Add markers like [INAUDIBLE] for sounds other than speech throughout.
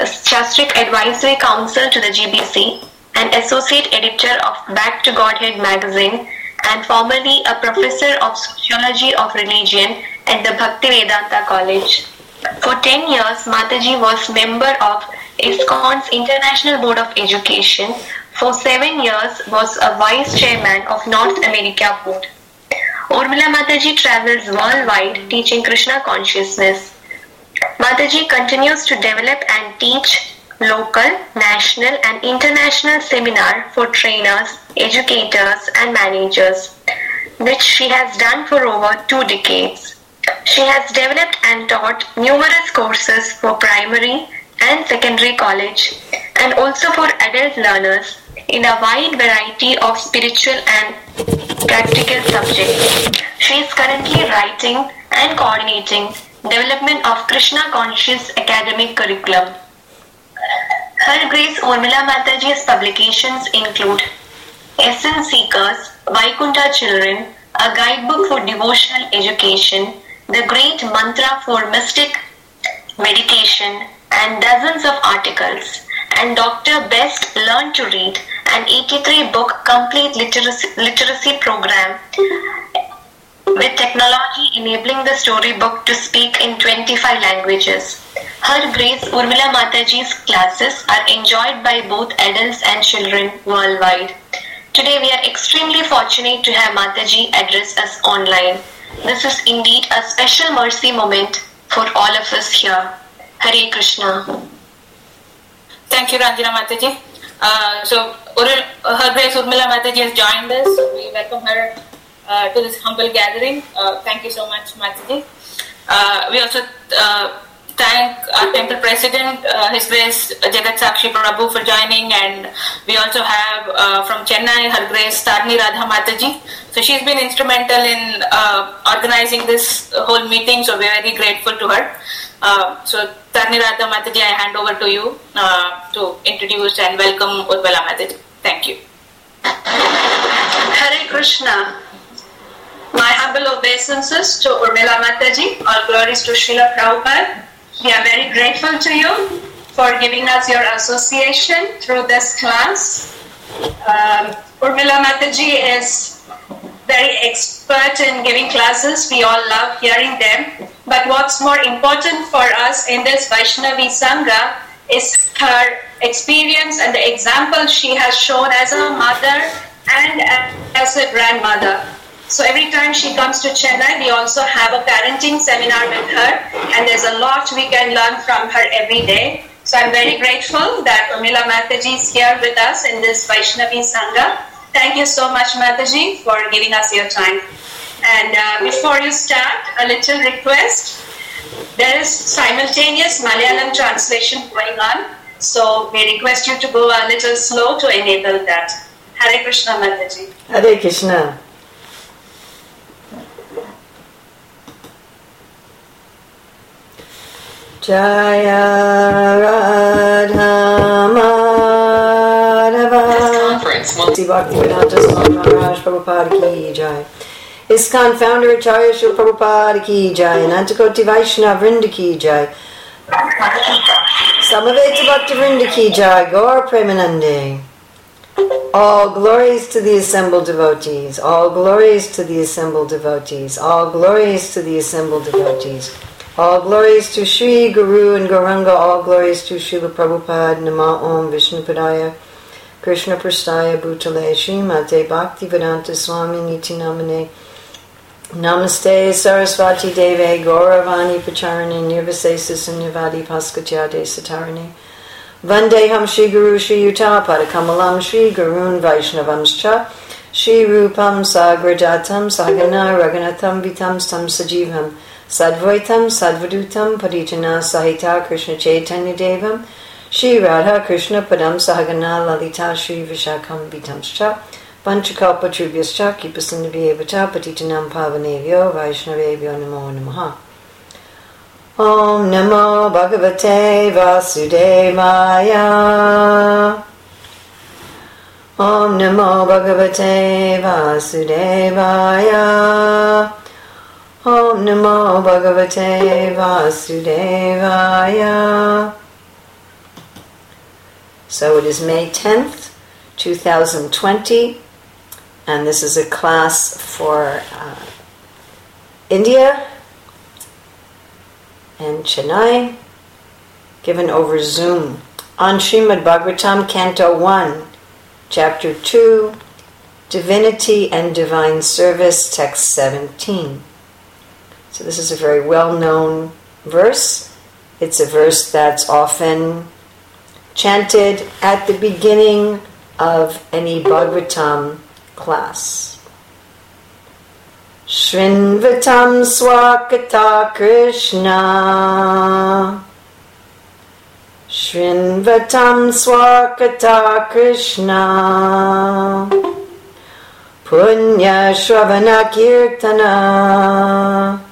Shastrik Advisory Council to the GBC, an associate editor of Back to Godhead magazine, and formerly a professor of sociology of religion at the Bhaktivedanta College. For 10 years, Mataji was member of ISKCON's International Board of Education. For 7 years, was a vice chairman of North America Board. Urmila Mataji travels worldwide teaching Krishna consciousness. Mataji continues to develop and teach local, national and international seminar for trainers, educators and managers, which she has done for over two decades. She has developed and taught numerous courses for primary and secondary college and also for adult learners in a wide variety of spiritual and practical subjects. She is currently writing and coordinating development of Krishna conscious academic curriculum. Her Grace Urmila Mataji's publications include Essence Seekers, Vaikuntha Children, a guidebook for devotional education, the great mantra for mystic meditation, and dozens of articles. And Dr. Best Learn to Read, an 83 book complete literacy, literacy program with technology enabling the storybook to speak in 25 languages. Her Grace Urmila Mataji's classes are enjoyed by both adults and children worldwide. Today we are extremely fortunate to have Mataji address us online. This is indeed a special mercy moment for all of us here. Hare Krishna. Thank you, Ranjana Mataji. Uh, so, Ur- Her Grace Urmila Mataji has joined us. We welcome her to this humble gathering. Uh, thank you so much, Mataji. Uh, we also uh, thank our temple president, uh, His Grace Jagat Sakshi Prabhu, for joining, and we also have uh, from Chennai Her Grace Tarni Radha Mataji. So she's been instrumental in uh, organizing this whole meeting. So we're very grateful to her. Uh, so Tarni Radha Mataji, I hand over to you uh, to introduce and welcome Urmila Mataji. Thank you. Hare Krishna. My humble obeisances to Urmila Mataji. All glories to Srila Prabhupada. We are very grateful to you for giving us your association through this class. Um, Urmila Mataji is very expert in giving classes. We all love hearing them. But what's more important for us in this Vaishnavi Sangha is her experience and the example she has shown as a mother and as a grandmother. So every time she comes to Chennai, we also have a parenting seminar with her, and there's a lot we can learn from her every day. So I'm very grateful that Urmila Mataji is here with us in this Vaishnavi Sangha. Thank you so much, Mataji, for giving us your time. And uh, before you start, a little request. There is simultaneous Malayalam translation going on, so we request you to go a little slow to enable that. Hare Krishna, Mataji. Hare Krishna. Jaya Radha Madhava conference will Sri Bhaktivedanta Swami Maharaj Prabhupada Ki Jai ISKCON founder Acharya Srila Prabhupada Ki Jai Anantakoti Vaishnava Vrinda Ki Jai Samaveta Bhakti Vrinda Ki Jai Gaur Premanande all glories to the assembled devotees. All glories to the assembled devotees. All glories to the assembled devotees. All glories to Sri Guru and Gauranga. All glories to Srila Prabhupada. Nama Om Vishnu Padaya. Krishna Prastaya Bhutale Srimate Bhakti Vedanta Swami Niti Namane. Namaste Saraswati Deve Gauravani Pacharane Nirvisesis and Nirvadi Paskatyade Satarane. Vandeham Shri Guru Shri Yuta Padakamalam Shri Gurun Vaishnavamscha Shri Rupam Sagrajatam Sagana Raganatham Vitam Stam Sajivam Sadvaitam Sadvadutam Parijana Sahita Krishna Chaitanya Devam Shri Radha Krishna Padam Sahagana Lalita Shri Vishakam Vitamscha Panchakalpa Trubhyascha Kipasindhaviyevata Patitanam Pavanevyo Vaishnavevyo Namo Namaha Om Namo Bhagavate Vasudevaya. Om Namo Bhagavate Vasudevaya. Om Namo Bhagavate Vasudevaya. So it is May 10th, 2020, and this is a class for uh, India and Chennai, given over Zoom on Srimad Bhagavatam, Canto 1, Chapter 2, Divinity and Divine Service, Text 17. So, this is a very well known verse. It's a verse that's often chanted at the beginning of any Bhagavatam class. Shrinvatam Swakata Krishna. Shrinvatam Swakata Krishna. Punya Shravana Kirtana.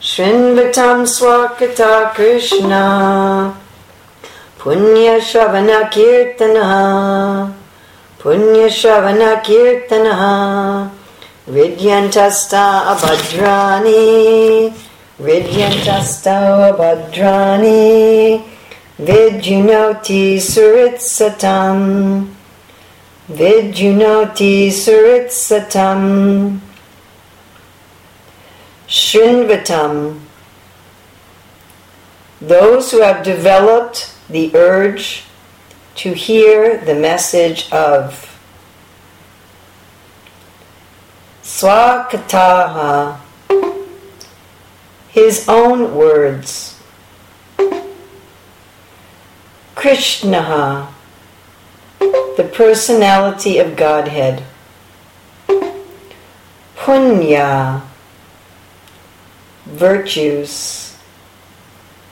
Shrinvatam Swakata Krishna. Punya Shravana Kirtana. Punya Shravana Kirtana. Vidyantasta Abhadrani. Vidyantasta Abhadrani. Vidyunoti Suritsatam. Vidyunoti Suritsatam. Shrinvatam. Those who have developed the urge to hear the message of Swakataha, his own words. Krishnaha, the personality of Godhead. Punya, virtues.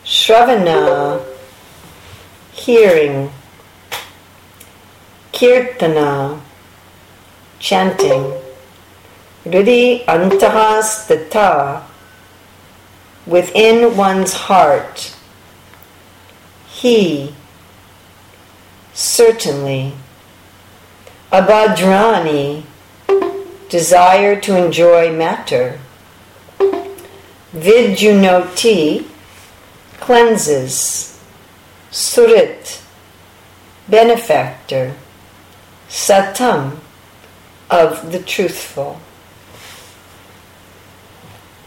Shravana, hearing. Kirtana, chanting. Ridi antahastata, within one's heart. He, certainly. Abhadrani, desire to enjoy matter. Vidyunoti, cleanses. Surit, benefactor. Satam, of the truthful.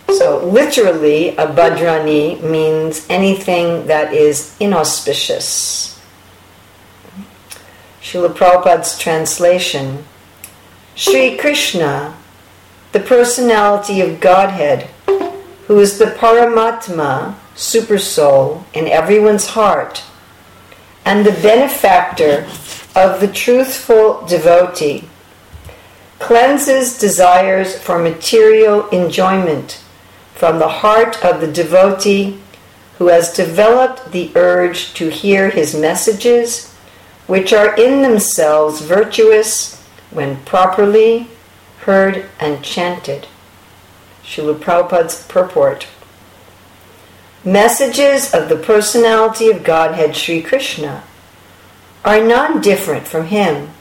So, literally, abhadrani means anything that is inauspicious. Srila Prabhupada's translation Sri Krishna, the personality of Godhead, who is the Paramatma, supersoul, in everyone's heart, and the benefactor of the truthful devotee, cleanses desires for material enjoyment from the heart of the devotee who has developed the urge to hear his messages, which are in themselves virtuous when properly heard and chanted. Srila Prabhupada's purport. Messages of the personality of Godhead Sri Krishna are non different from him.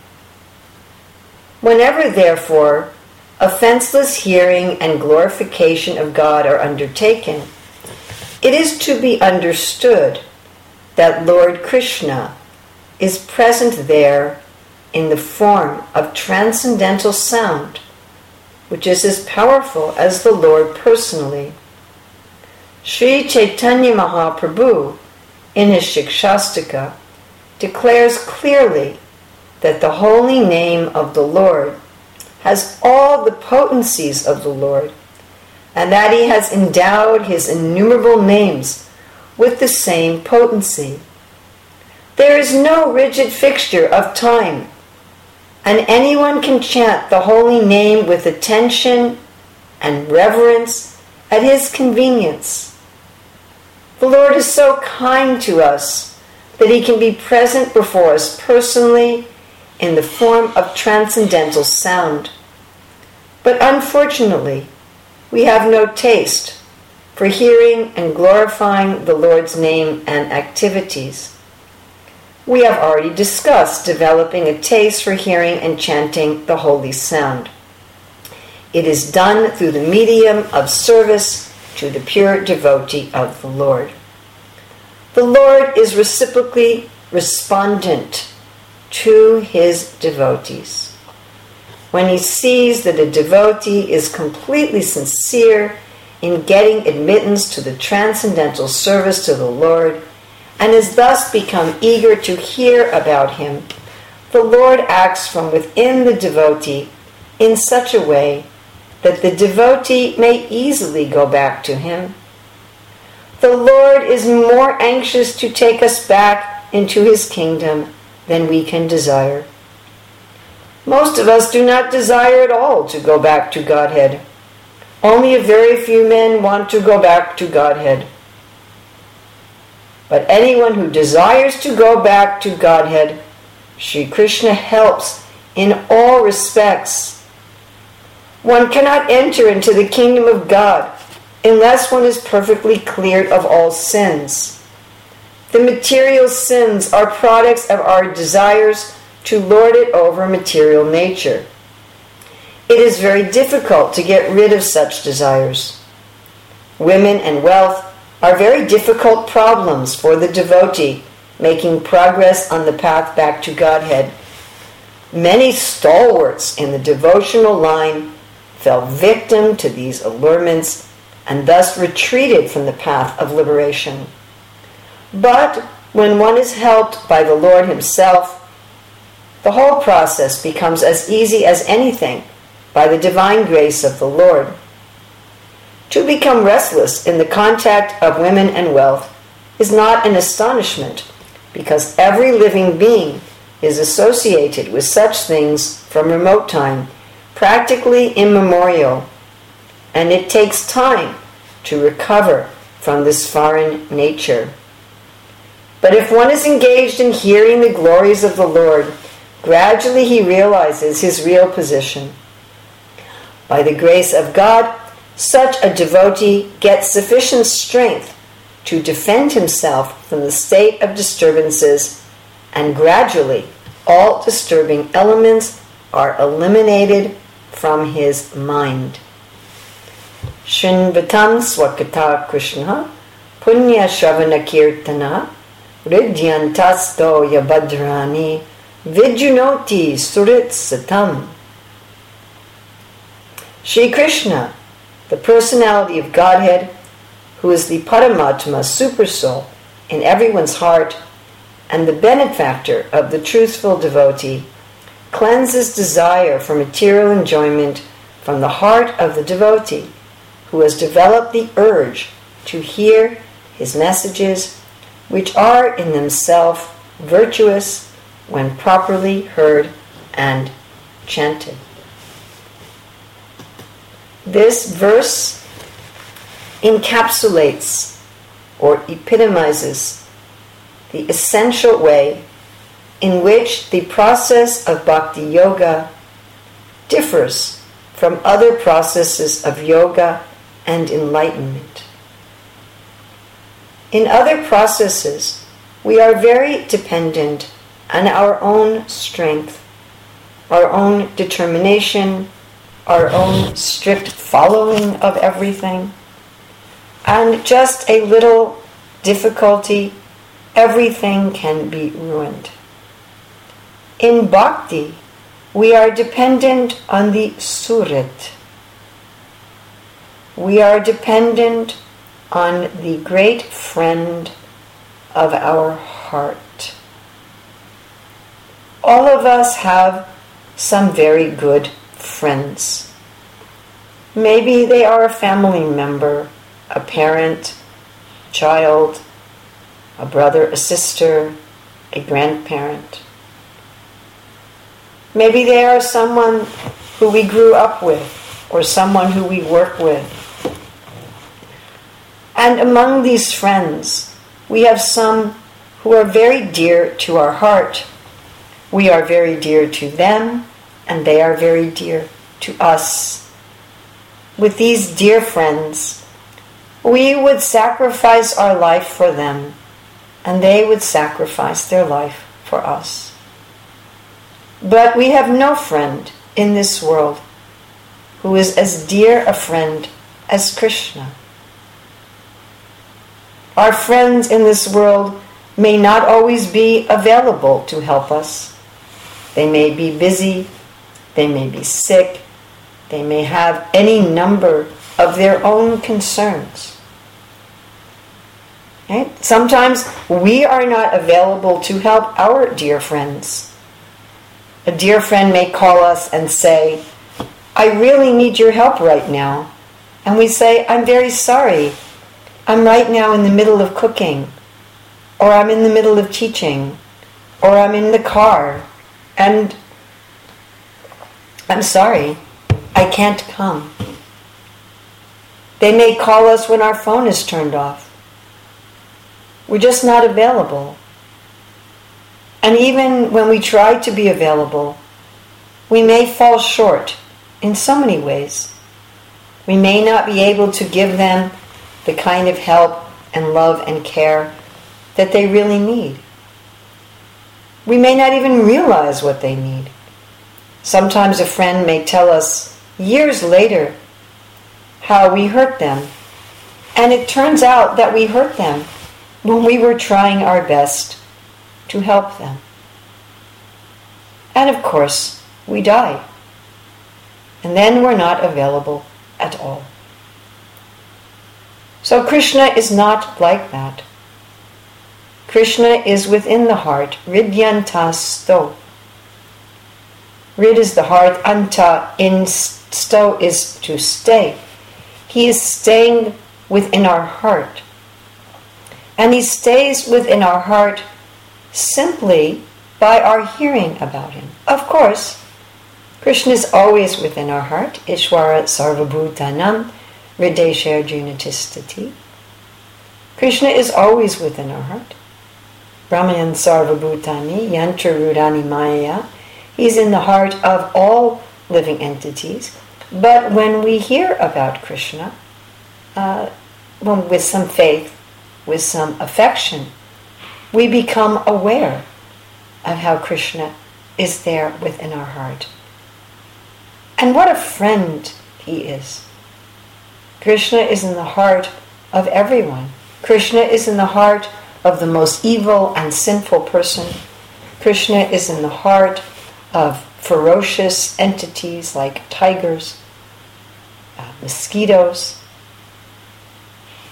Whenever, therefore, offenseless hearing and glorification of God are undertaken, it is to be understood that Lord Krishna is present there in the form of transcendental sound, which is as powerful as the Lord personally. Sri Chaitanya Mahaprabhu, in his Shikshashtaka, declares clearly that the holy name of the Lord has all the potencies of the Lord, and that he has endowed his innumerable names with the same potency. There is no rigid fixture of time, and anyone can chant the holy name with attention and reverence at his convenience. The Lord is so kind to us that he can be present before us personally in the form of transcendental sound. But unfortunately, we have no taste for hearing and glorifying the Lord's name and activities. We have already discussed developing a taste for hearing and chanting the holy sound. It is done through the medium of service to the pure devotee of the Lord. The Lord is reciprocally respondent to his devotees. When he sees that a devotee is completely sincere in getting admittance to the transcendental service to the Lord and has thus become eager to hear about him, the Lord acts from within the devotee in such a way that the devotee may easily go back to him. The Lord is more anxious to take us back into his kingdom than we can desire. Most of us do not desire at all to go back to Godhead. Only a very few men want to go back to Godhead. But anyone who desires to go back to Godhead, Sri Krishna helps in all respects one cannot enter into the kingdom of God unless one is perfectly cleared of all sins. The material sins are products of our desires to lord it over material nature. It is very difficult to get rid of such desires. Women and wealth are very difficult problems for the devotee making progress on the path back to Godhead. Many stalwarts in the devotional line fell victim to these allurements and thus retreated from the path of liberation. But when one is helped by the Lord Himself, the whole process becomes as easy as anything by the divine grace of the Lord. To become restless in the contact of women and wealth is not an astonishment, because every living being is associated with such things from remote time practically immemorial, and it takes time to recover from this foreign nature. But if one is engaged in hearing the glories of the Lord, gradually he realizes his real position. By the grace of God, such a devotee gets sufficient strength to defend himself from the state of disturbances, and gradually all disturbing elements are eliminated from his mind. Shinvatam Swakata Krishna Punya Shravana Kirtana Ridyantasto Yabhadrani Vijunoti Surit Satam. Sri Krishna, the personality of Godhead, who is the Paramatma Supersoul in everyone's heart and the benefactor of the truthful devotee, cleanses desire for material enjoyment from the heart of the devotee who has developed the urge to hear his messages, which are in themselves virtuous when properly heard and chanted. This verse encapsulates or epitomizes the essential way in which the process of bhakti yoga differs from other processes of yoga and enlightenment. In other processes, we are very dependent on our own strength, our own determination, our own strict following of everything, and just a little difficulty, everything can be ruined. In bhakti, we are dependent on the surat. We are dependent on the great friend of our heart. All of us have some very good friends. Maybe they are a family member, a parent, child, a brother, a sister, a grandparent. Maybe they are someone who we grew up with or someone who we work with. And among these friends, we have some who are very dear to our heart. We are very dear to them, and they are very dear to us. With these dear friends, we would sacrifice our life for them, and they would sacrifice their life for us. But we have no friend in this world who is as dear a friend as Krishna. Our friends in this world may not always be available to help us. They may be busy, they may be sick, they may have any number of their own concerns. Right? Sometimes we are not available to help our dear friends. A dear friend may call us and say, I really need your help right now. And we say, I'm very sorry. I'm right now in the middle of cooking, or I'm in the middle of teaching, or I'm in the car, and I'm sorry, I can't come. They may call us when our phone is turned off. We're just not available. And even when we try to be available, we may fall short in so many ways. We may not be able to give them the kind of help and love and care that they really need. We may not even realize what they need. Sometimes a friend may tell us years later how we hurt them, and it turns out that we hurt them when we were trying our best to help them. And of course, we die. And then we're not available at all. So Krishna is not like that. Krishna is within the heart, Ridyantas sto. Rid is the heart, anta in sto is to stay. He is staying within our heart. And he stays within our heart simply by our hearing about him. Of course, Krishna is always within our heart. Ishwara sarvabhutanam Hridesha Junatistati. Krishna is always within our heart. Brahmayan Sarvabhutani, Yantra Rudani Maya. He's in the heart of all living entities. But when we hear about Krishna, uh, with some faith, with some affection, we become aware of how Krishna is there within our heart. And what a friend he is. Krishna is in the heart of everyone. Krishna is in the heart of the most evil and sinful person. Krishna is in the heart of ferocious entities like tigers, uh, mosquitoes.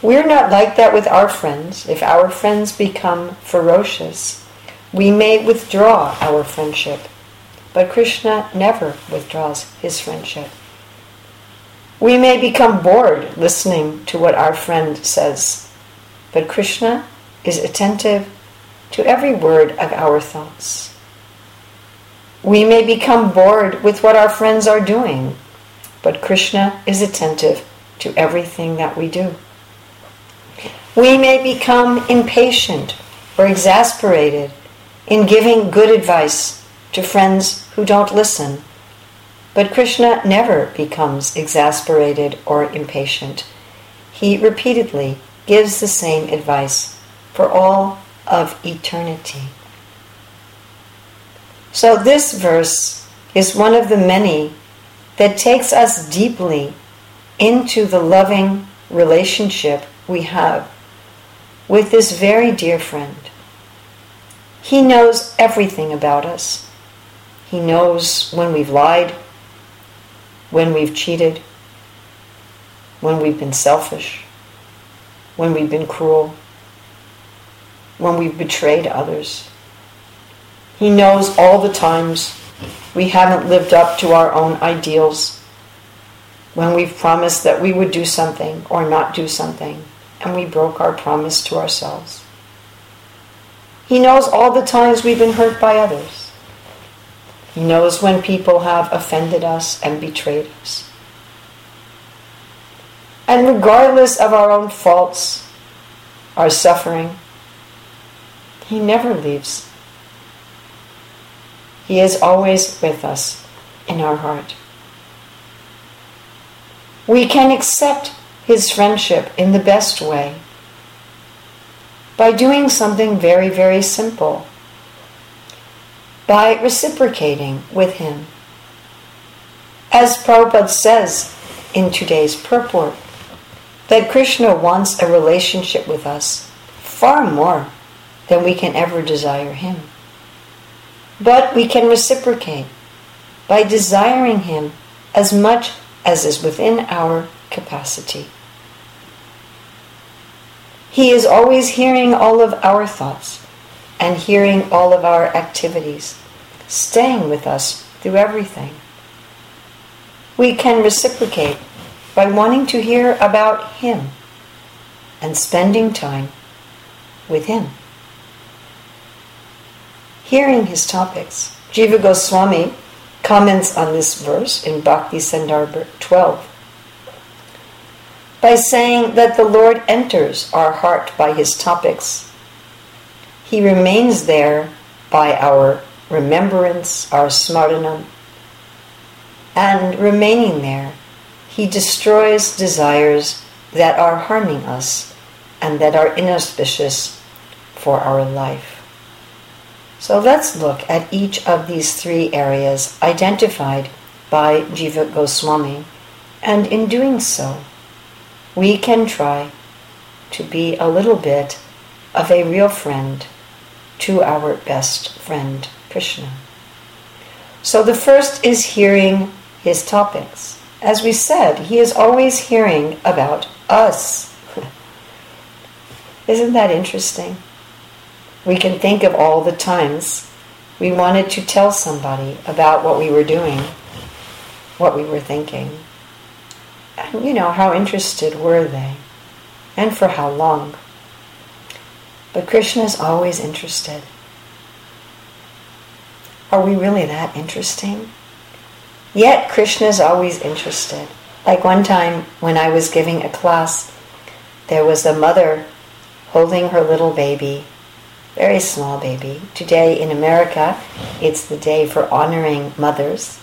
We're not like that with our friends. If our friends become ferocious, we may withdraw our friendship. But Krishna never withdraws his friendship. We may become bored listening to what our friend says, but Krishna is attentive to every word of our thoughts. We may become bored with what our friends are doing, but Krishna is attentive to everything that we do. We may become impatient or exasperated in giving good advice to friends who don't listen but Krishna never becomes exasperated or impatient. He repeatedly gives the same advice for all of eternity. So, this verse is one of the many that takes us deeply into the loving relationship we have with this very dear friend. He knows everything about us. He knows when we've lied when we've cheated, when we've been selfish, when we've been cruel, when we've betrayed others. He knows all the times we haven't lived up to our own ideals, when we've promised that we would do something or not do something, and we broke our promise to ourselves. He knows all the times we've been hurt by others. He knows when people have offended us and betrayed us. And regardless of our own faults, our suffering, He never leaves. He is always with us in our heart. We can accept His friendship in the best way by doing something very, very simple, by reciprocating with Him. As Prabhupada says in today's purport, that Krishna wants a relationship with us far more than we can ever desire Him. But we can reciprocate by desiring Him as much as is within our capacity. He is always hearing all of our thoughts and hearing all of our activities, staying with us through everything. We can reciprocate by wanting to hear about Him and spending time with Him hearing his topics. Jiva Goswami comments on this verse in Bhakti Sandarbha 12 by saying that the Lord enters our heart by his topics. He remains there by our remembrance, our smaranam, and remaining there, he destroys desires that are harming us and that are inauspicious for our life. So let's look at each of these three areas identified by Jiva Goswami, and in doing so, we can try to be a little bit of a real friend to our best friend, Krishna. So the first is hearing his topics. As we said, he is always hearing about us. [LAUGHS] Isn't that interesting? We can think of all the times we wanted to tell somebody about what we were doing, what we were thinking. And, you know, how interested were they? And for how long? But Krishna is always interested. Are we really that interesting? Yet Krishna is always interested. Like one time when I was giving a class, there was a mother holding her little baby very small baby. Today in America, it's the day for honoring mothers.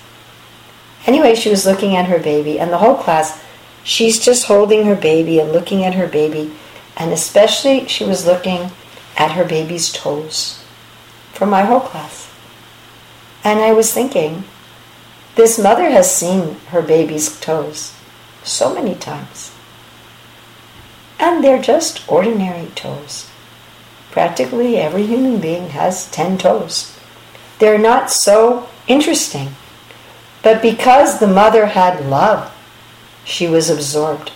Anyway, she was looking at her baby, and the whole class, she's just holding her baby and looking at her baby, and especially she was looking at her baby's toes for my whole class. And I was thinking, this mother has seen her baby's toes so many times. And they're just ordinary toes. Practically every human being has 10 toes. They're not so interesting. But because the mother had love, she was absorbed.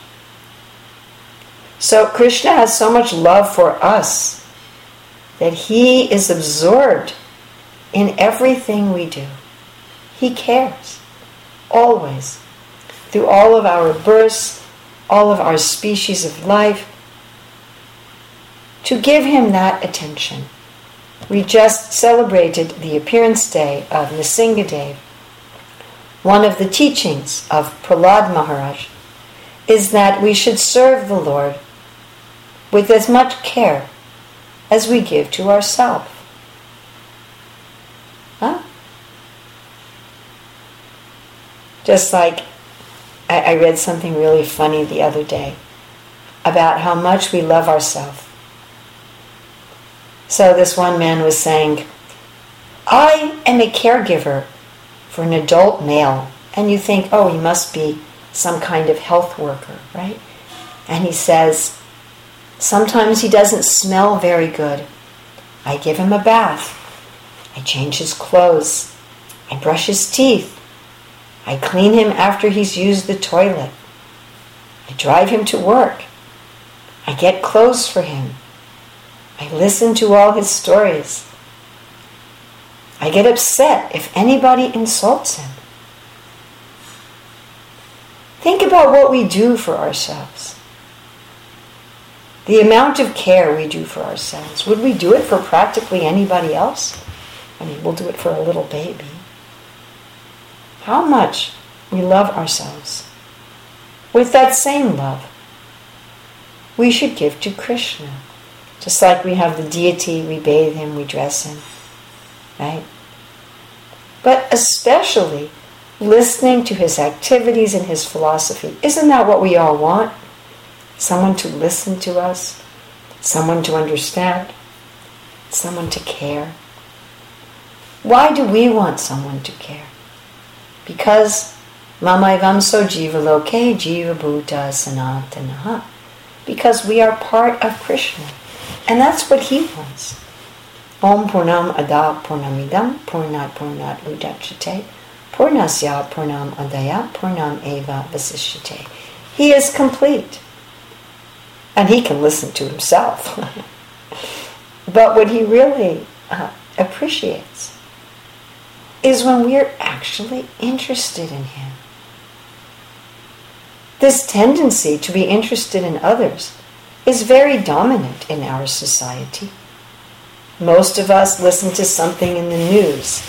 So Krishna has so much love for us that he is absorbed in everything we do. He cares, always, through all of our births, all of our species of life, to give him that attention. We just celebrated the appearance day of Nrsingadev. One of the teachings of Prahlad Maharaj is that we should serve the Lord with as much care as we give to ourselves. Huh? Just like I, I read something really funny the other day about how much we love ourselves so this one man was saying, I am a caregiver for an adult male. And you think, oh, he must be some kind of health worker, right? And he says, sometimes he doesn't smell very good. I give him a bath. I change his clothes. I brush his teeth. I clean him after he's used the toilet. I drive him to work. I get clothes for him. I listen to all his stories. I get upset if anybody insults him. Think about what we do for ourselves. The amount of care we do for ourselves. Would we do it for practically anybody else? I mean, we'll do it for a little baby. How much we love ourselves. With that same love, we should give to Krishna. Just like we have the deity, we bathe him, we dress him. Right? but especially listening to his activities and his philosophy. Isn't that what we all want? Someone to listen to us, someone to understand, someone to care. Why do we want someone to care? Because Mamaivam jiva loke jiva bhuta sanatanaha. Because we are part of Krishna. And that's what he wants. Om Purnam Ada Purnamidam Purnat Purnat Udachate Purnasya Purnam Adaya Purnam Eva Vasishyate. He is complete. And he can listen to himself. [LAUGHS] but what he really uh, appreciates is when we're actually interested in him. This tendency to be interested in others is very dominant in our society. Most of us listen to something in the news.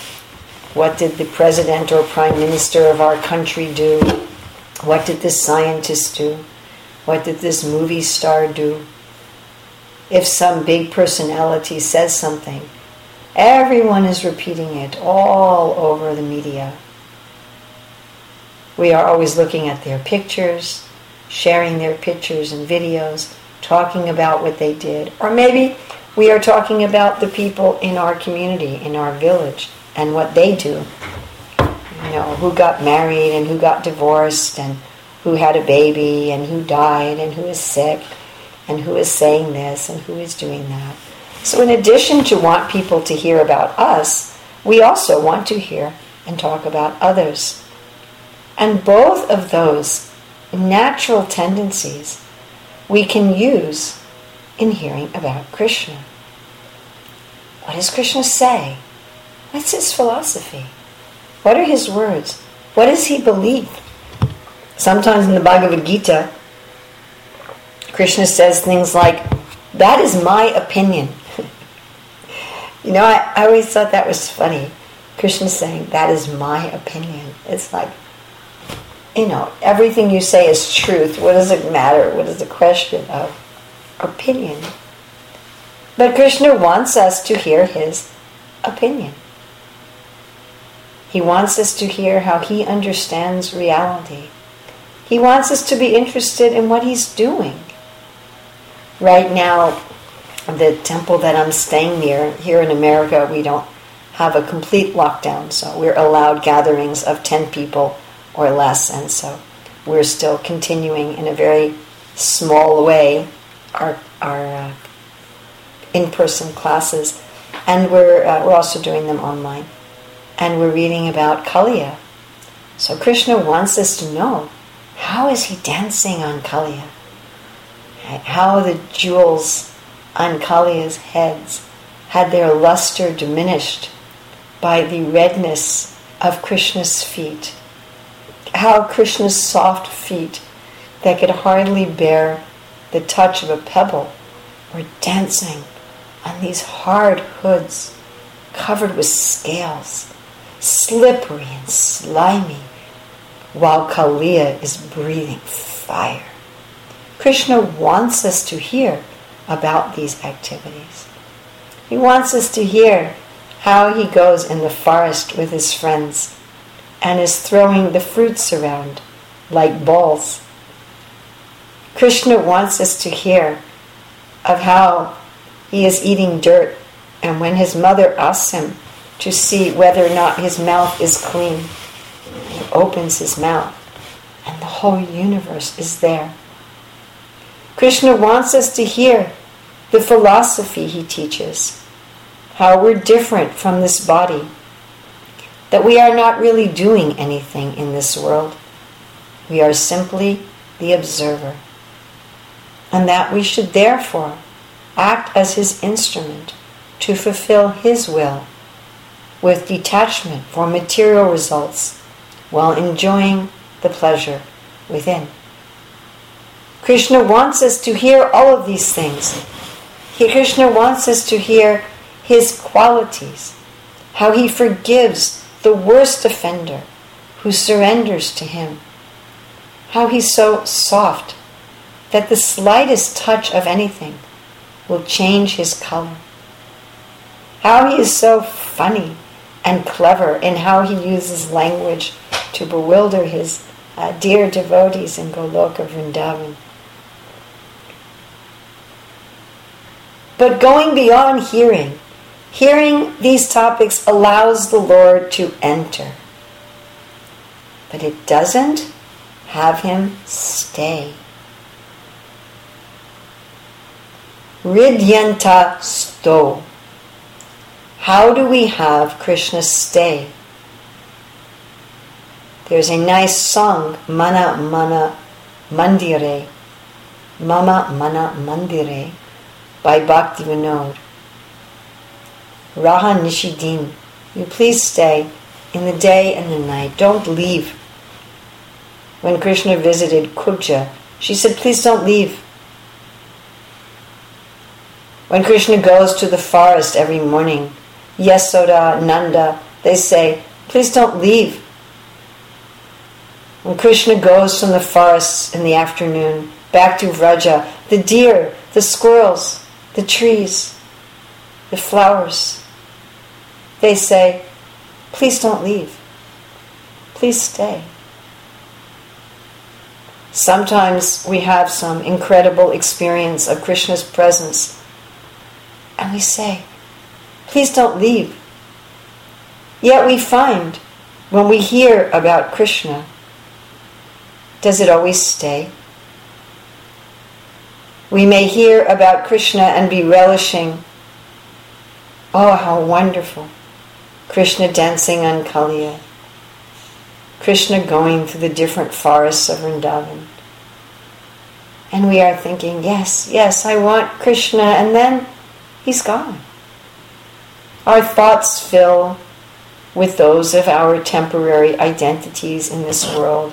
What did the president or prime minister of our country do? What did this scientist do? What did this movie star do? If some big personality says something, everyone is repeating it all over the media. We are always looking at their pictures, sharing their pictures and videos, talking about what they did. Or maybe we are talking about the people in our community, in our village, and what they do. You know, who got married and who got divorced and who had a baby and who died and who is sick and who is saying this and who is doing that. So, in addition to want people to hear about us, we also want to hear and talk about others. And both of those natural tendencies we can use in hearing about Krishna. What does Krishna say? What's his philosophy? What are his words? What does he believe? Sometimes in the Bhagavad Gita, Krishna says things like, That is my opinion. [LAUGHS] you know, I, I always thought that was funny. Krishna saying, That is my opinion. It's like, you know, everything you say is truth. What does it matter? What is the question of opinion? But Krishna wants us to hear his opinion. He wants us to hear how he understands reality. He wants us to be interested in what he's doing. Right now, the temple that I'm staying near, here in America, we don't have a complete lockdown, so we're allowed gatherings of 10 people or less. And so we're still continuing in a very small way our, our uh, in person classes. And we're, uh, we're also doing them online. And we're reading about Kaliya. So Krishna wants us to know how is he dancing on Kaliya? How the jewels on Kaliya's heads had their luster diminished by the redness of Krishna's feet how Krishna's soft feet that could hardly bear the touch of a pebble were dancing on these hard hoods covered with scales, slippery and slimy, while Kaliya is breathing fire. Krishna wants us to hear about these activities. He wants us to hear how he goes in the forest with his friends and is throwing the fruits around like balls. Krishna wants us to hear of how he is eating dirt, and when his mother asks him to see whether or not his mouth is clean, he opens his mouth, and the whole universe is there. Krishna wants us to hear the philosophy he teaches, how we're different from this body that we are not really doing anything in this world. We are simply the observer. And that we should therefore act as his instrument to fulfill his will with detachment for material results while enjoying the pleasure within. Krishna wants us to hear all of these things. He, Krishna wants us to hear his qualities, how he forgives the worst offender who surrenders to him. How he's so soft that the slightest touch of anything will change his color. How he is so funny and clever in how he uses language to bewilder his uh, dear devotees in Goloka Vrindavan. But going beyond hearing, hearing these topics allows the Lord to enter. But it doesn't have him stay. Ridyanta sto. How do we have Krishna stay? There's a nice song, Mana Mana Mandire, Mama Mana Mandire, by Bhakti Vinod. Raha Nishidin, you please stay in the day and the night. Don't leave. When Krishna visited Kubja, she said, please don't leave. When Krishna goes to the forest every morning, Yasoda, Nanda, they say, please don't leave. When Krishna goes from the forests in the afternoon back to Vraja, the deer, the squirrels, the trees, the flowers. They say, please don't leave. Please stay. Sometimes we have some incredible experience of Krishna's presence, and we say, please don't leave. Yet we find when we hear about Krishna, does it always stay? We may hear about Krishna and be relishing. Oh, how wonderful! Krishna dancing on Kaliya. Krishna going through the different forests of Vrindavan. And we are thinking, yes, yes, I want Krishna, and then he's gone. Our thoughts fill with those of our temporary identities in this world.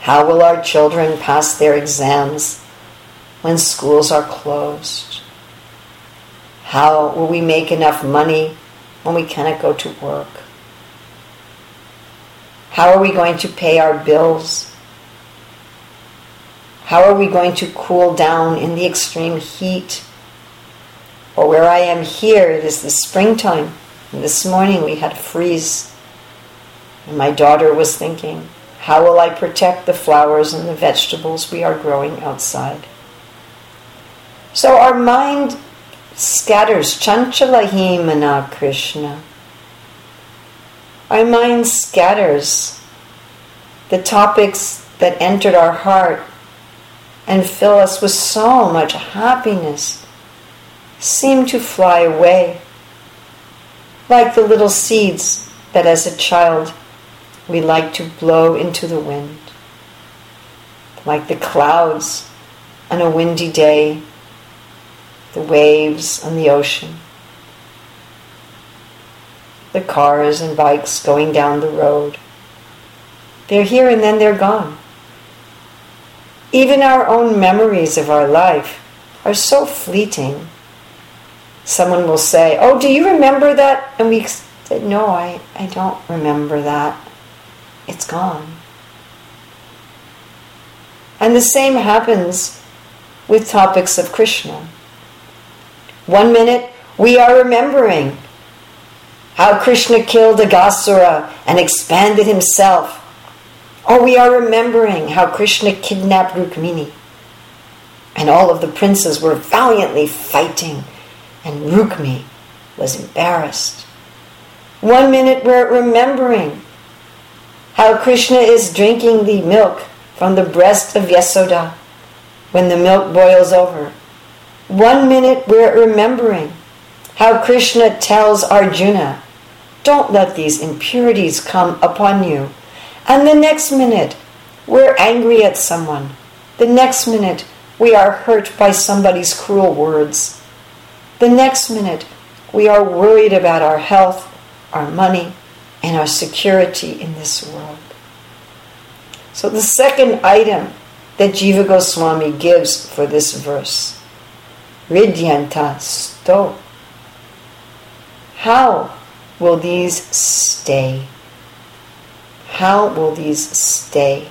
How will our children pass their exams? when schools are closed? How will we make enough money when we cannot go to work? How are we going to pay our bills? How are we going to cool down in the extreme heat? Or where I am here, it is the springtime. And this morning we had a freeze. And my daughter was thinking, how will I protect the flowers and the vegetables we are growing outside? So our mind scatters. Chanchalahimana Krishna. Our mind scatters the topics that entered our heart and fill us with so much happiness seem to fly away, like the little seeds that as a child we like to blow into the wind, like the clouds on a windy day the waves on the ocean, the cars and bikes going down the road. They're here and then they're gone. Even our own memories of our life are so fleeting. Someone will say, Oh, do you remember that? And we said, No, I, I don't remember that. It's gone. And the same happens with topics of Krishna. One minute, we are remembering how Krishna killed Aghasura and expanded himself. Or we are remembering how Krishna kidnapped Rukmini. And all of the princes were valiantly fighting, and Rukmi was embarrassed. One minute we're remembering how Krishna is drinking the milk from the breast of Yasoda when the milk boils over. One minute we're remembering how Krishna tells Arjuna, Don't let these impurities come upon you. And the next minute we're angry at someone. The next minute we are hurt by somebody's cruel words. The next minute we are worried about our health, our money, and our security in this world. So the second item that Jiva Goswami gives for this verse Ridyanta sto. How will these stay? How will these stay?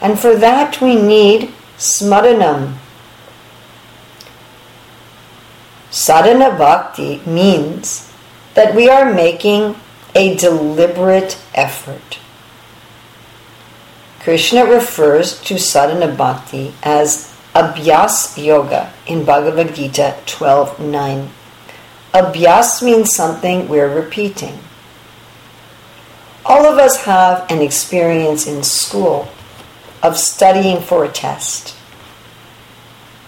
And for that we need smaranam. Sadhana bhakti means that we are making a deliberate effort. Krishna refers to sadhana bhakti as abhyas yoga in Bhagavad Gita 12.9. Abhyas means something we're repeating. All of us have an experience in school of studying for a test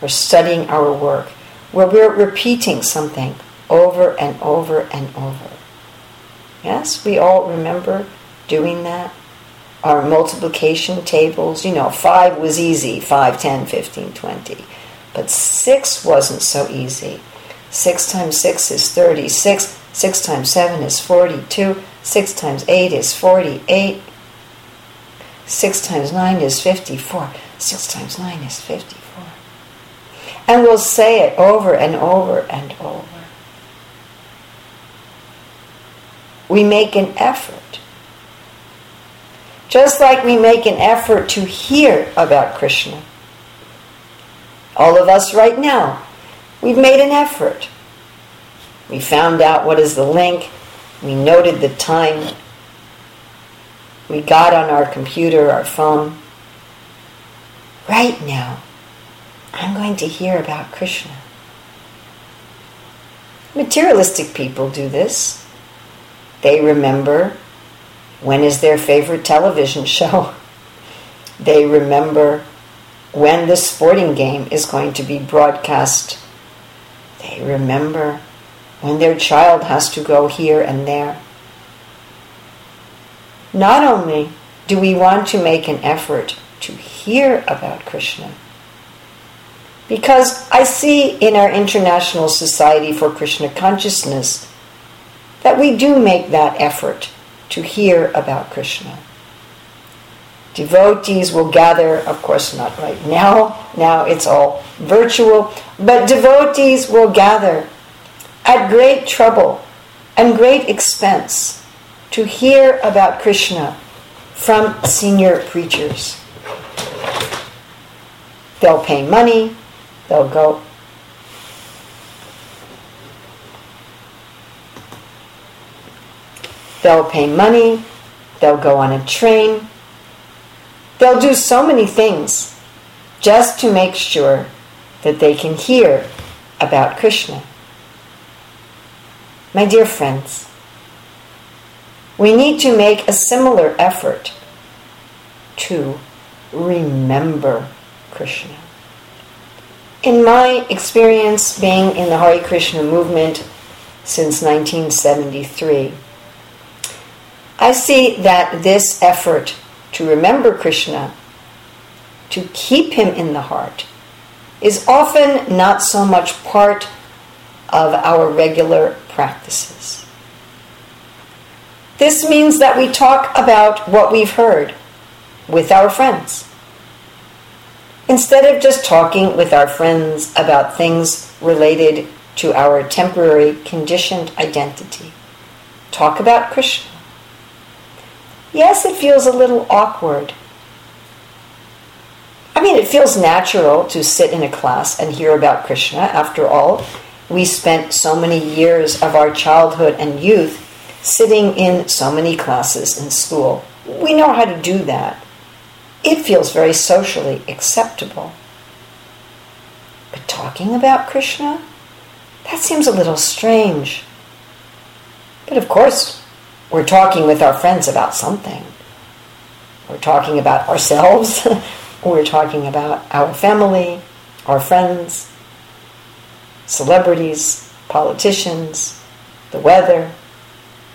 or studying our work where we're repeating something over and over and over. Yes, we all remember doing that. Our multiplication tables, you know, 5 was easy 5, 10, 15, 20. But 6 wasn't so easy. 6 times 6 is 36. 6 times 7 is 42. 6 times 8 is 48. 6 times 9 is 54. 6 times 9 is 54. And we'll say it over and over and over. We make an effort. Just like we make an effort to hear about Krishna. All of us right now, we've made an effort. We found out what is the link. We noted the time. We got on our computer, our phone. Right now, I'm going to hear about Krishna. Materialistic people do this. They remember when is their favorite television show. [LAUGHS] They remember when the sporting game is going to be broadcast. They remember when their child has to go here and there. Not only do we want to make an effort to hear about Krishna, because I see in our International Society for Krishna Consciousness that we do make that effort to hear about Krishna. Devotees will gather, of course, not right now, now it's all virtual, but devotees will gather at great trouble and great expense to hear about Krishna from senior preachers. They'll pay money, they'll go. They'll pay money, they'll go on a train, they'll do so many things just to make sure that they can hear about Krishna. My dear friends, we need to make a similar effort to remember Krishna. In my experience being in the Hare Krishna movement since 1973, I see that this effort to remember Krishna, to keep him in the heart, is often not so much part of our regular practices. This means that we talk about what we've heard with our friends. Instead of just talking with our friends about things related to our temporary conditioned identity, talk about Krishna. Yes, it feels a little awkward. I mean, it feels natural to sit in a class and hear about Krishna. After all, we spent so many years of our childhood and youth sitting in so many classes in school. We know how to do that. It feels very socially acceptable. But talking about Krishna? That seems a little strange. But of course, we're talking with our friends about something. We're talking about ourselves. [LAUGHS] we're talking about our family, our friends celebrities, politicians, the weather,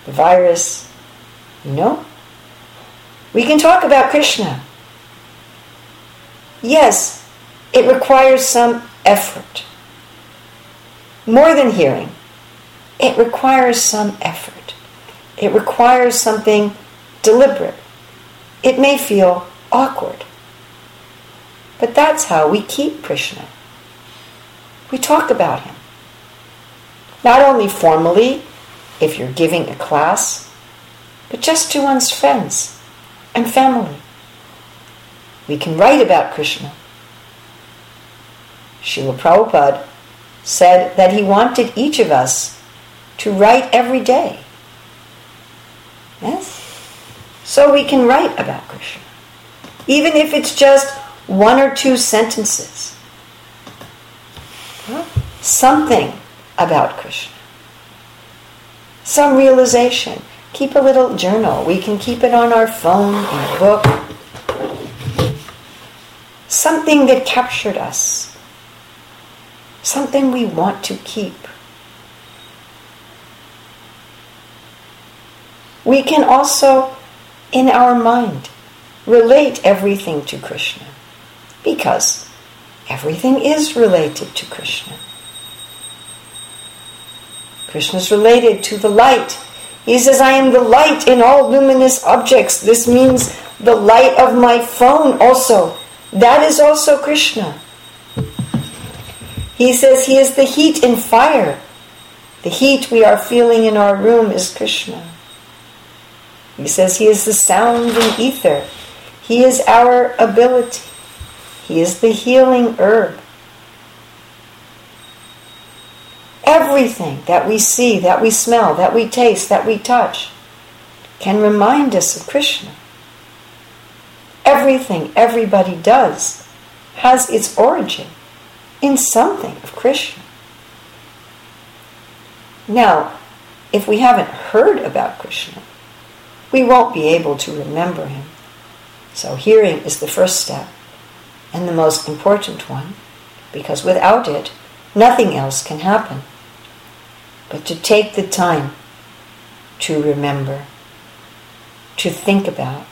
the virus. You know? We can talk about Krishna. Yes, it requires some effort. More than hearing, it requires some effort. It requires something deliberate. It may feel awkward. But that's how we keep Krishna. We talk about him. Not only formally, if you're giving a class, but just to one's friends and family. We can write about Krishna. Srila Prabhupada said that he wanted each of us to write every day. Yes? So we can write about Krishna. Even if it's just one or two sentences. Something about Krishna. Some realization. Keep a little journal. We can keep it on our phone, in a book. Something that captured us. Something we want to keep. We can also, in our mind, relate everything to Krishna because everything is related to Krishna. Krishna is related to the light. He says, I am the light in all luminous objects. This means the light of my phone also. That is also Krishna. He says he is the heat in fire. The heat we are feeling in our room is Krishna. He says he is the sound in ether. He is our ability. He is the healing herb. Everything that we see, that we smell, that we taste, that we touch can remind us of Krishna. Everything everybody does has its origin in something of Krishna. Now, if we haven't heard about Krishna, we won't be able to remember him. So, hearing is the first step and the most important one, because without it, nothing else can happen. But to take the time to remember, to think about.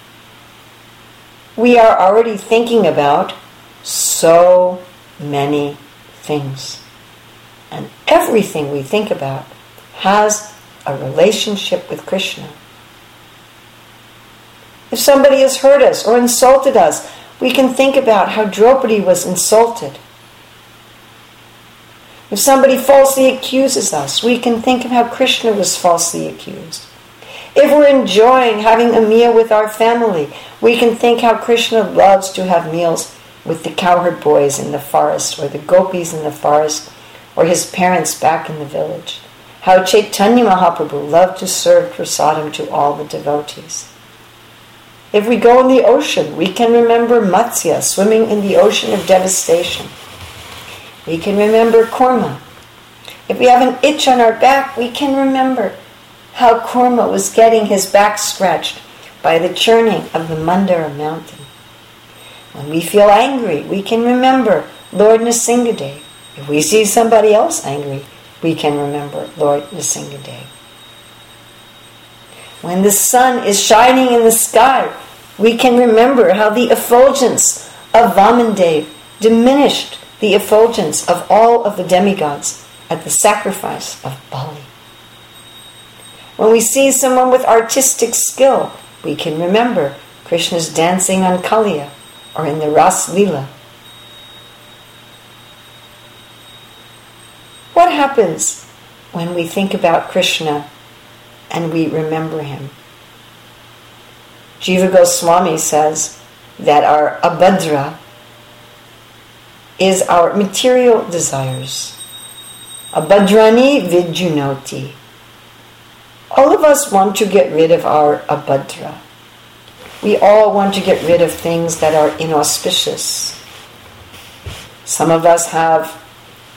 We are already thinking about so many things. And everything we think about has a relationship with Krishna. If somebody has hurt us or insulted us, we can think about how Draupadi was insulted. If somebody falsely accuses us, we can think of how Krishna was falsely accused. If we're enjoying having a meal with our family, we can think how Krishna loves to have meals with the cowherd boys in the forest, or the gopis in the forest, or his parents back in the village. How Chaitanya Mahaprabhu loved to serve prasadam to all the devotees. If we go in the ocean, we can remember Matsya swimming in the ocean of devastation. We can remember Kurma. If we have an itch on our back, we can remember how Kurma was getting his back scratched by the churning of the Mandara mountain. When we feel angry, we can remember Lord Nrsingadev. If we see somebody else angry, we can remember Lord Nrsingadev. When the sun is shining in the sky, we can remember how the effulgence of Vamandev diminished the effulgence of all of the demigods at the sacrifice of Bali. When we see someone with artistic skill, we can remember Krishna's dancing on Kaliya or in the Ras Lila. What happens when we think about Krishna and we remember him. Jiva Goswami says that our abhadra is our material desires. Abhadrani vidhunoti. All of us want to get rid of our abhadra. We all want to get rid of things that are inauspicious. Some of us have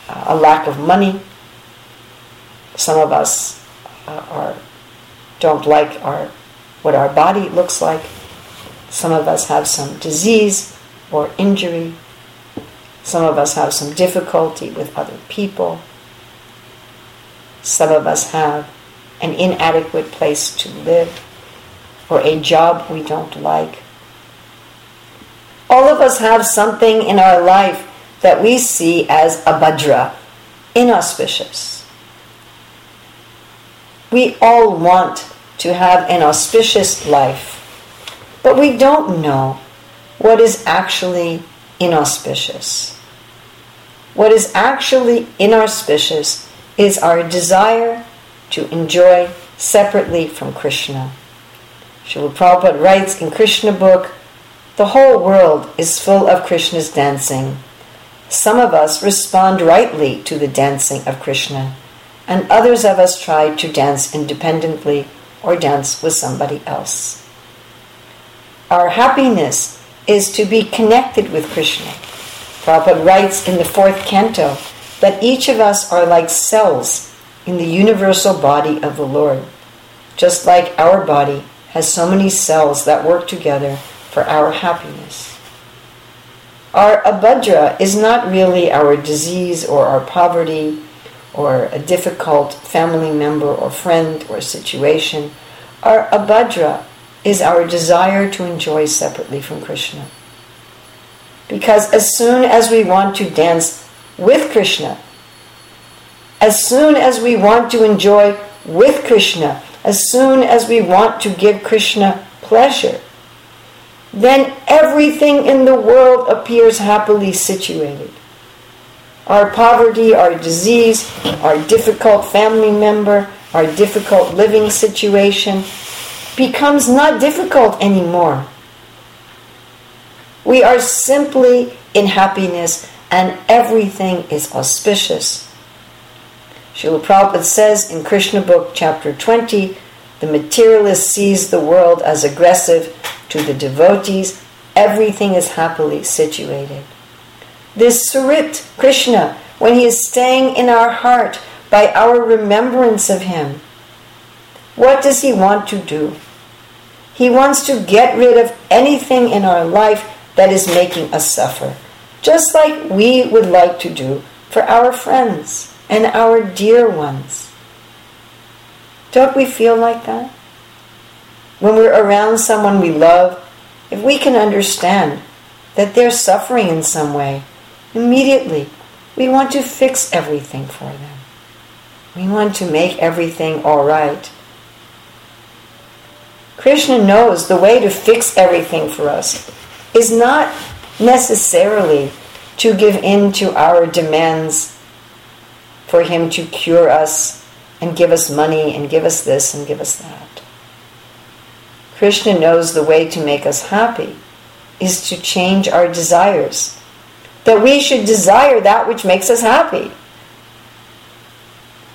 a lack of money. Some of us uh, are don't like our what our body looks like. Some of us have some disease or injury. Some of us have some difficulty with other people. Some of us have an inadequate place to live or a job we don't like. All of us have something in our life that we see as a abhadra, inauspicious. We all want to have an auspicious life, but we don't know what is actually inauspicious. What is actually inauspicious is our desire to enjoy separately from Krishna. Srila Prabhupada writes in Krishna book, the whole world is full of Krishna's dancing. Some of us respond rightly to the dancing of Krishna, and others of us try to dance independently or dance with somebody else. Our happiness is to be connected with Krishna. Prabhupada writes in the fourth canto that each of us are like cells in the universal body of the Lord, just like our body has so many cells that work together for our happiness. Our abhadra is not really our disease or our poverty or a difficult family member or friend or situation. Our abhadra is our desire to enjoy separately from Krishna. Because as soon as we want to dance with Krishna, as soon as we want to enjoy with Krishna, as soon as we want to give Krishna pleasure, then everything in the world appears happily situated. Our poverty, our disease, our difficult family member, our difficult living situation becomes not difficult anymore. We are simply in happiness and everything is auspicious. Srila Prabhupada says in Krishna Book, chapter 20, the materialist sees the world as aggressive. To the devotees, everything is happily situated. This Suhrit, Krishna, when he is staying in our heart by our remembrance of him, what does he want to do? He wants to get rid of anything in our life that is making us suffer, just like we would like to do for our friends and our dear ones. Don't we feel like that? When we're around someone we love, if we can understand that they're suffering in some way, immediately we want to fix everything for them. We want to make everything all right. Krishna knows the way to fix everything for us is not necessarily to give in to our demands for Him to cure us and give us money and give us this and give us that. Krishna knows the way to make us happy is to change our desires. That we should desire that which makes us happy.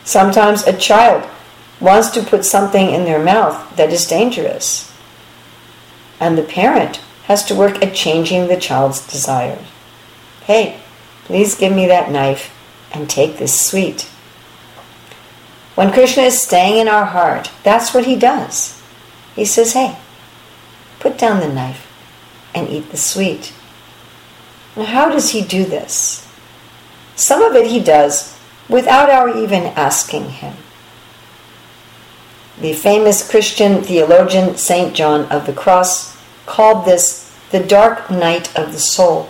Sometimes a child wants to put something in their mouth that is dangerous. And the parent has to work at changing the child's desire. Hey, please give me that knife and take this sweet. When Krishna is staying in our heart, that's what he does. He says, hey, put down the knife and eat the sweet. How does he do this? Some of it he does without our even asking him. The famous Christian theologian St. John of the Cross called this the dark night of the soul.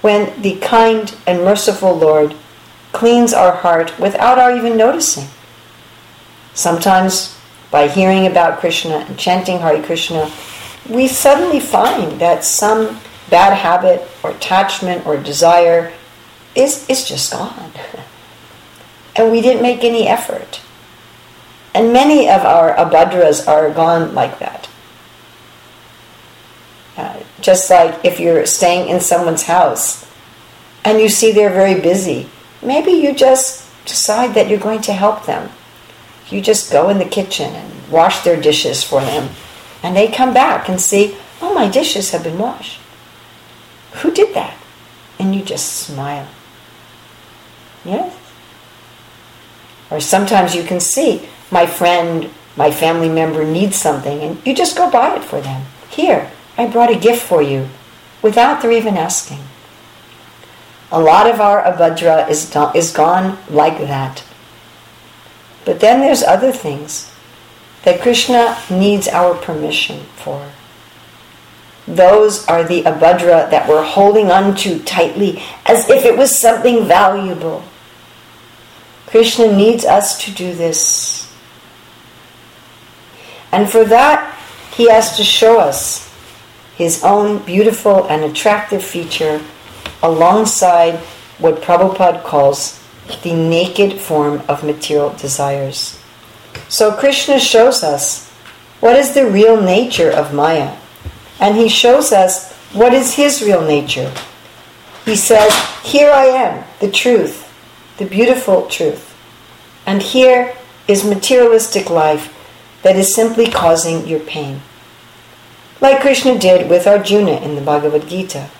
When the kind and merciful Lord cleans our heart without our even noticing. Sometimes, by hearing about Krishna and chanting Hare Krishna, we suddenly find that some bad habit or attachment or desire is, is just gone. [LAUGHS] and we didn't make any effort. And many of our abhadras are gone like that. Uh, just like if you're staying in someone's house and you see they're very busy, maybe you just decide that you're going to help them. You just go in the kitchen and wash their dishes for them, and they come back and see, oh, my dishes have been washed. Who did that? And you just smile. Yes? Or sometimes you can see my friend, my family member needs something, and you just go buy it for them. Here, I brought a gift for you, without their even asking. A lot of our abhadra is, is gone like that. But then there's other things that Krishna needs our permission for. Those are the abhadra that we're holding on to tightly as if it was something valuable. Krishna needs us to do this. And for that, he has to show us his own beautiful and attractive feature alongside what Prabhupada calls the naked form of material desires. So Krishna shows us what is the real nature of Maya, and he shows us what is his real nature. He says, Here I am, the truth, the beautiful truth. And here is materialistic life that is simply causing your pain. Like Krishna did with Arjuna in the Bhagavad Gita.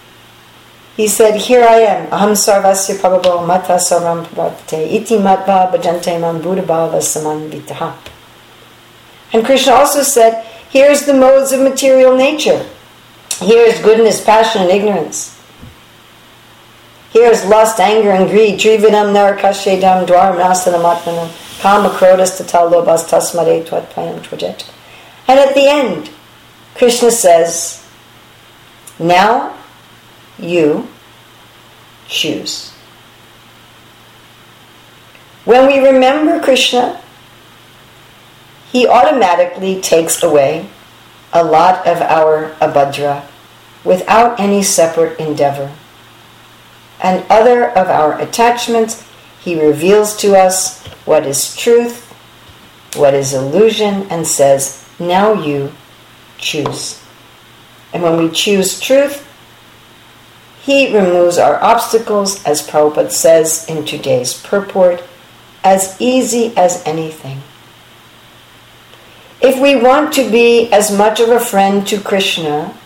He said, Here I am, aham sarvasya prabhavo mata sarvam prabhavate, iti matva bhajante man buddha saman vitaha. And Krishna also said, Here's the modes of material nature. Here's goodness, passion, and ignorance. Here's lust, anger, and greed. Trividam narakashedam dwaram nasanamatmanam kama krodas tatalobas tasmade twatpayam twajet. And at the end, Krishna says, Now you choose. When we remember Krishna, he automatically takes away a lot of our abhadra without any separate endeavor. And other of our attachments, he reveals to us what is truth, what is illusion, and says, Now you choose. And when we choose truth, he removes our obstacles, as Prabhupada says in today's purport, as easy as anything. If we want to be as much of a friend to Krishna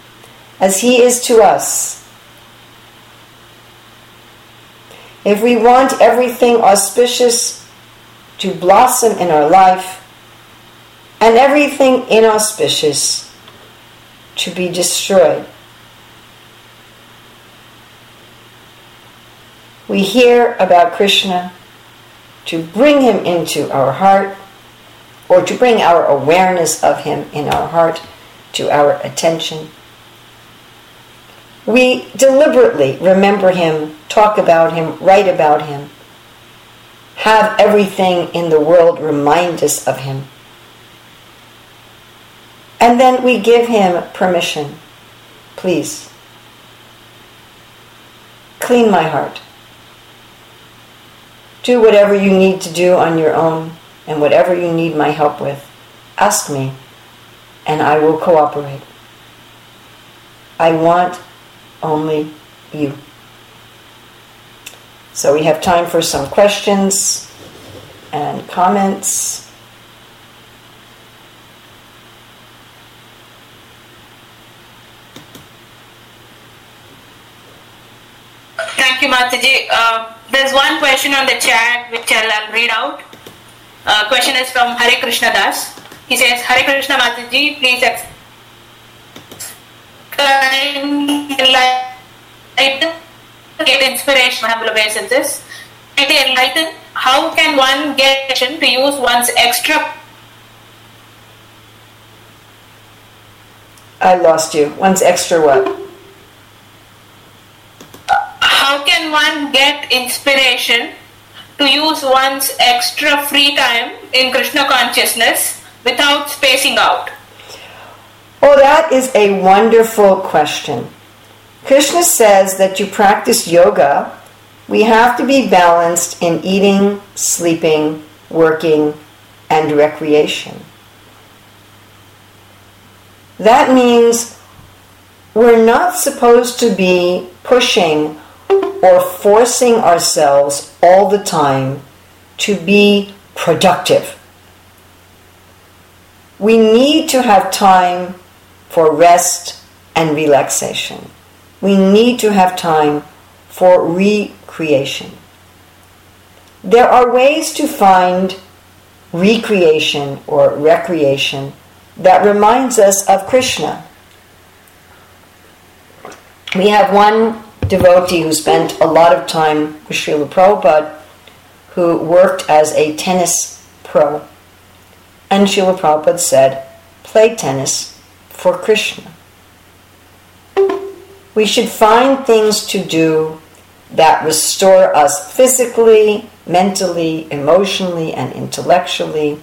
as he is to us, if we want everything auspicious to blossom in our life and everything inauspicious to be destroyed, we hear about Krishna to bring him into our heart or to bring our awareness of Him in our heart to our attention. We deliberately remember Him, talk about Him, write about Him, have everything in the world remind us of Him. And then we give Him permission. Please, clean my heart. Do whatever you need to do on your own and whatever you need my help with, ask me and I will cooperate. I want only you. So we have time for some questions and comments. Thank you, Mataji. Uh, there's one question on the chat which I'll, I'll read out. Uh, question is from Hare Krishna Das. He says, Hare Krishna Mataji, please enlighten, get inspiration, humble obeisances. Enlighten, how can one get to use one's extra I lost you. One's extra what? How can one get inspiration to use one's extra free time in Krishna consciousness without spacing out? Oh, that is a wonderful question. Krishna says that to practice yoga, we have to be balanced in eating, sleeping, working, and recreation. That means we're not supposed to be pushing or forcing ourselves all the time to be productive. We need to have time for rest and relaxation. We need to have time for recreation. There are ways to find recreation or recreation that reminds us of Krishna. We have one devotee who spent a lot of time with Srila Prabhupada who worked as a tennis pro. And Srila Prabhupada said, play tennis for Krishna. We should find things to do that restore us physically, mentally, emotionally, and intellectually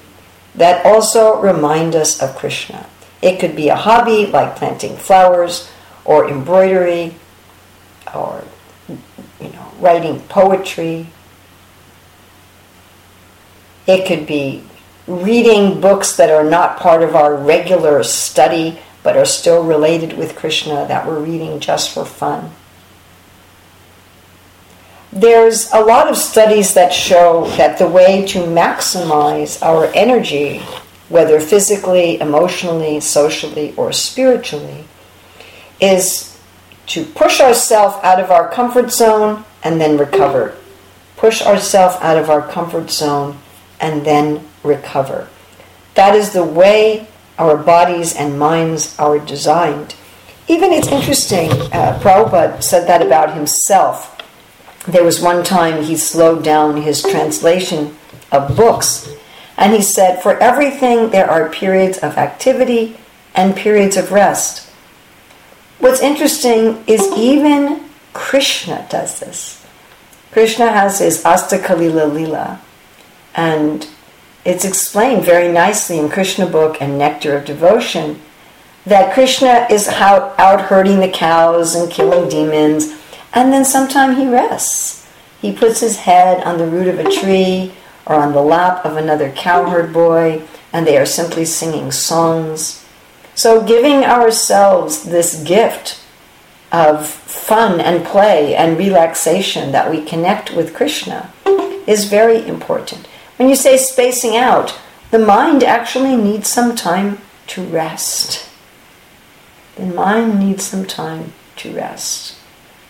that also remind us of Krishna. It could be a hobby like planting flowers or embroidery or you know writing poetry. It could be reading books that are not part of our regular study but are still related with Krishna that we're reading just for fun. there's a lot of studies that show that the way to maximize our energy, whether physically, emotionally, socially, or spiritually, is to push ourselves out of our comfort zone and then recover. Push ourselves out of our comfort zone and then recover. That is the way our bodies and minds are designed. Even it's interesting, uh, Prabhupada said that about himself. There was one time he slowed down his translation of books, and he said, For everything there are periods of activity and periods of rest. What's interesting is even Krishna does this. Krishna has his Astakalila Lila, and it's explained very nicely in Krishna book and Nectar of Devotion that Krishna is out, out herding the cows and killing demons, and then sometime he rests. He puts his head on the root of a tree or on the lap of another cowherd boy, and they are simply singing songs. So, giving ourselves this gift of fun and play and relaxation that we connect with Krishna is very important. When you say spacing out, the mind actually needs some time to rest. The mind needs some time to rest.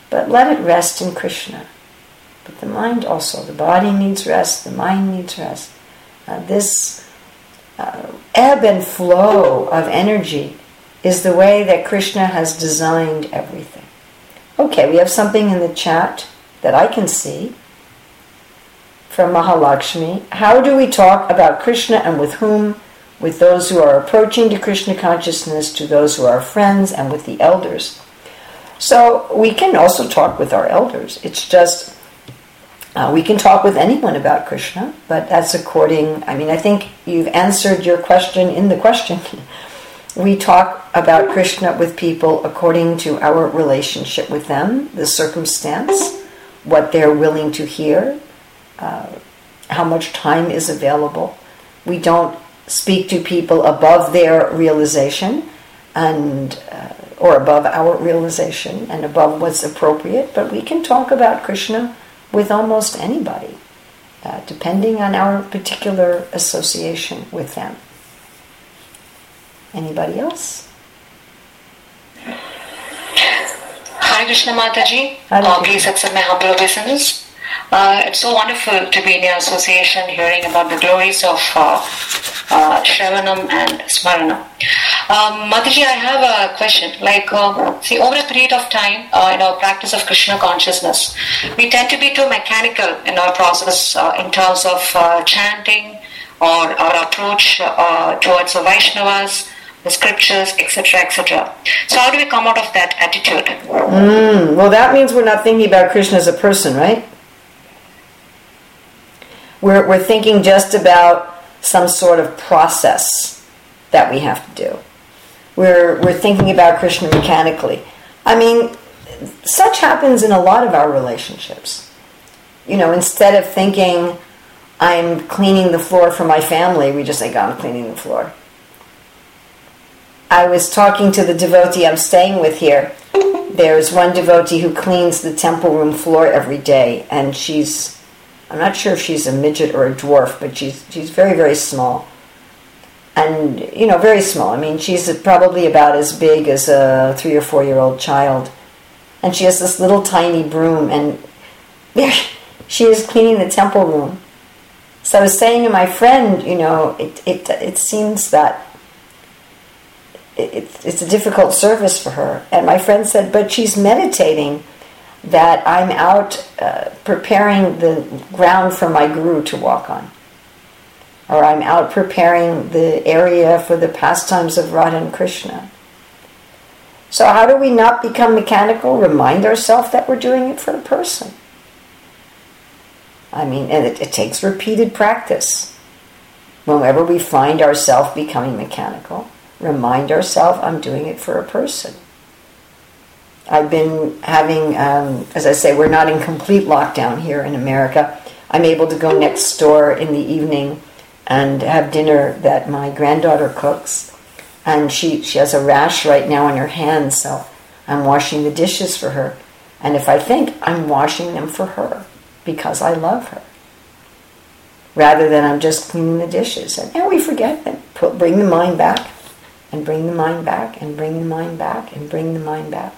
But let it rest in Krishna. But the mind also, the body needs rest, the mind needs rest. Uh, this uh, ebb and flow of energy is the way that Krishna has designed everything. Okay, we have something in the chat that I can see from Mahalakshmi. How do we talk about Krishna and with whom? With those who are approaching to Krishna consciousness, to those who are friends, and with the elders. So we can also talk with our elders. It's just uh, we can talk with anyone about Krishna, but that's according. I mean, I think you've answered your question in the question. [LAUGHS] we talk about Krishna with people according to our relationship with them, the circumstance, what they're willing to hear, uh, how much time is available. We don't speak to people above their realization and uh, or above our realization and above what's appropriate, but we can talk about Krishna with almost anybody, uh, depending on our particular association with them. Anybody else? Hi, Krishna Mataji. Hi, Uh, please accept my humble obeisance. Uh, it's so wonderful to be in your association, hearing about the glories of uh, uh, Shravanam and Smaranam. Um, Mataji, I have a question. Like, uh, see, over a period of time uh, in our practice of Krishna consciousness, we tend to be too mechanical in our process uh, in terms of uh, chanting or our approach towards the Vaishnavas, the scriptures, etc., etc. So, how do we come out of that attitude? Mm, well, that means we're not thinking about Krishna as a person, right? We're, we're thinking just about some sort of process that we have to do. We're, we're thinking about Krishna mechanically. I mean, such happens in a lot of our relationships. You know, instead of thinking, I'm cleaning the floor for my family, we just think, I'm cleaning the floor. I was talking to the devotee I'm staying with here. There's one devotee who cleans the temple room floor every day, and she's I'm not sure if she's a midget or a dwarf, but she's she's very very small, and you know very small. I mean, she's probably about as big as a three or four year old child, and she has this little tiny broom, and [LAUGHS] she is cleaning the temple room. So I was saying to my friend, you know, it it it seems that it, it's a difficult service for her. And my friend said, but she's meditating that I'm out uh, preparing the ground for my guru to walk on. Or I'm out preparing the area for the pastimes of Radha and Krishna. So, how do we not become mechanical? Remind ourselves that we're doing it for a person. I mean, and it, it takes repeated practice. Whenever we find ourselves becoming mechanical, remind ourselves I'm doing it for a person. I've been having, um, as I say, we're not in complete lockdown here in America. I'm able to go next door in the evening and have dinner that my granddaughter cooks. And she, she has a rash right now on her hand, so I'm washing the dishes for her. And if I think I'm washing them for her, because I love her. Rather than I'm just cleaning the dishes. And, we forget and put, bring the mind back and bring the mind back and bring the mind back and bring the mind back.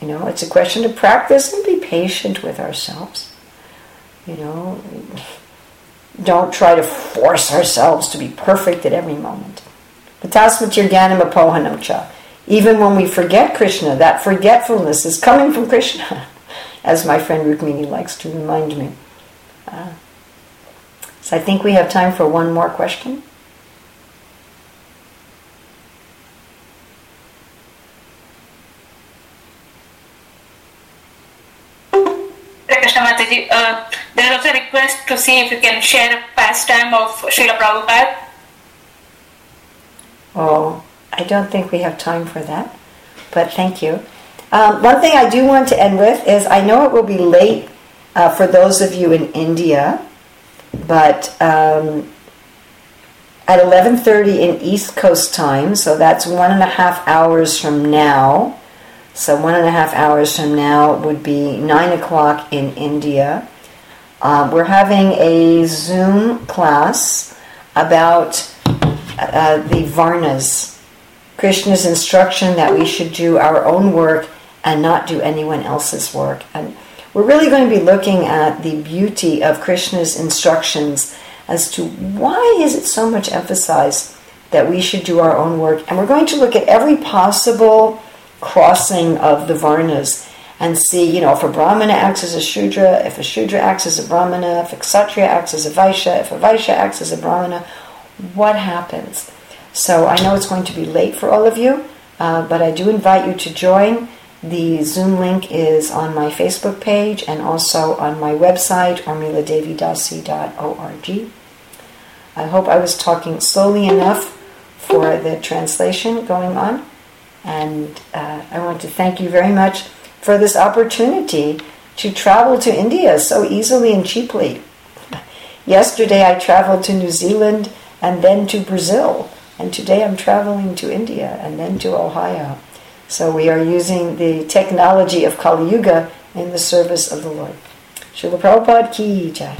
You know, it's a question of practice and be patient with ourselves. You know, don't try to force ourselves to be perfect at every moment. Even when we forget Krishna, that forgetfulness is coming from Krishna, [LAUGHS] as my friend Rukmini likes to remind me. Uh, so I think we have time for one more question. Mataji, uh, there also a request to see if you can share a pastime of Srila Prabhupada. Oh, I don't think we have time for that, but thank you. Um, one thing I do want to end with is I know it will be late uh, for those of you in India, but um, at 11.30 in East Coast time, so that's one and a half hours from now, so one and a half hours from now would be 9 o'clock in India. Um, we're having a Zoom class about uh, the Varnas, Krishna's instruction that we should do our own work and not do anyone else's work. And we're really going to be looking at the beauty of Krishna's instructions as to why is it so much emphasized that we should do our own work. And we're going to look at every possible crossing of the Varnas and see, you know, if a Brahmana acts as a Shudra, if a Shudra acts as a Brahmana, if a Kshatriya acts as a Vaishya, if a Vaishya acts as a Brahmana, what happens? So I know it's going to be late for all of you, uh, but I do invite you to join. The Zoom link is on my Facebook page and also on my website, urmiladevidasi.org. I hope I was talking slowly enough for the translation going on. And uh, I want to thank you very much for this opportunity to travel to India so easily and cheaply. Yesterday I traveled to New Zealand and then to Brazil, and today I'm traveling to India and then to Ohio. So we are using the technology of Kali Yuga in the service of the Lord. Srila Prabhupada ki jai.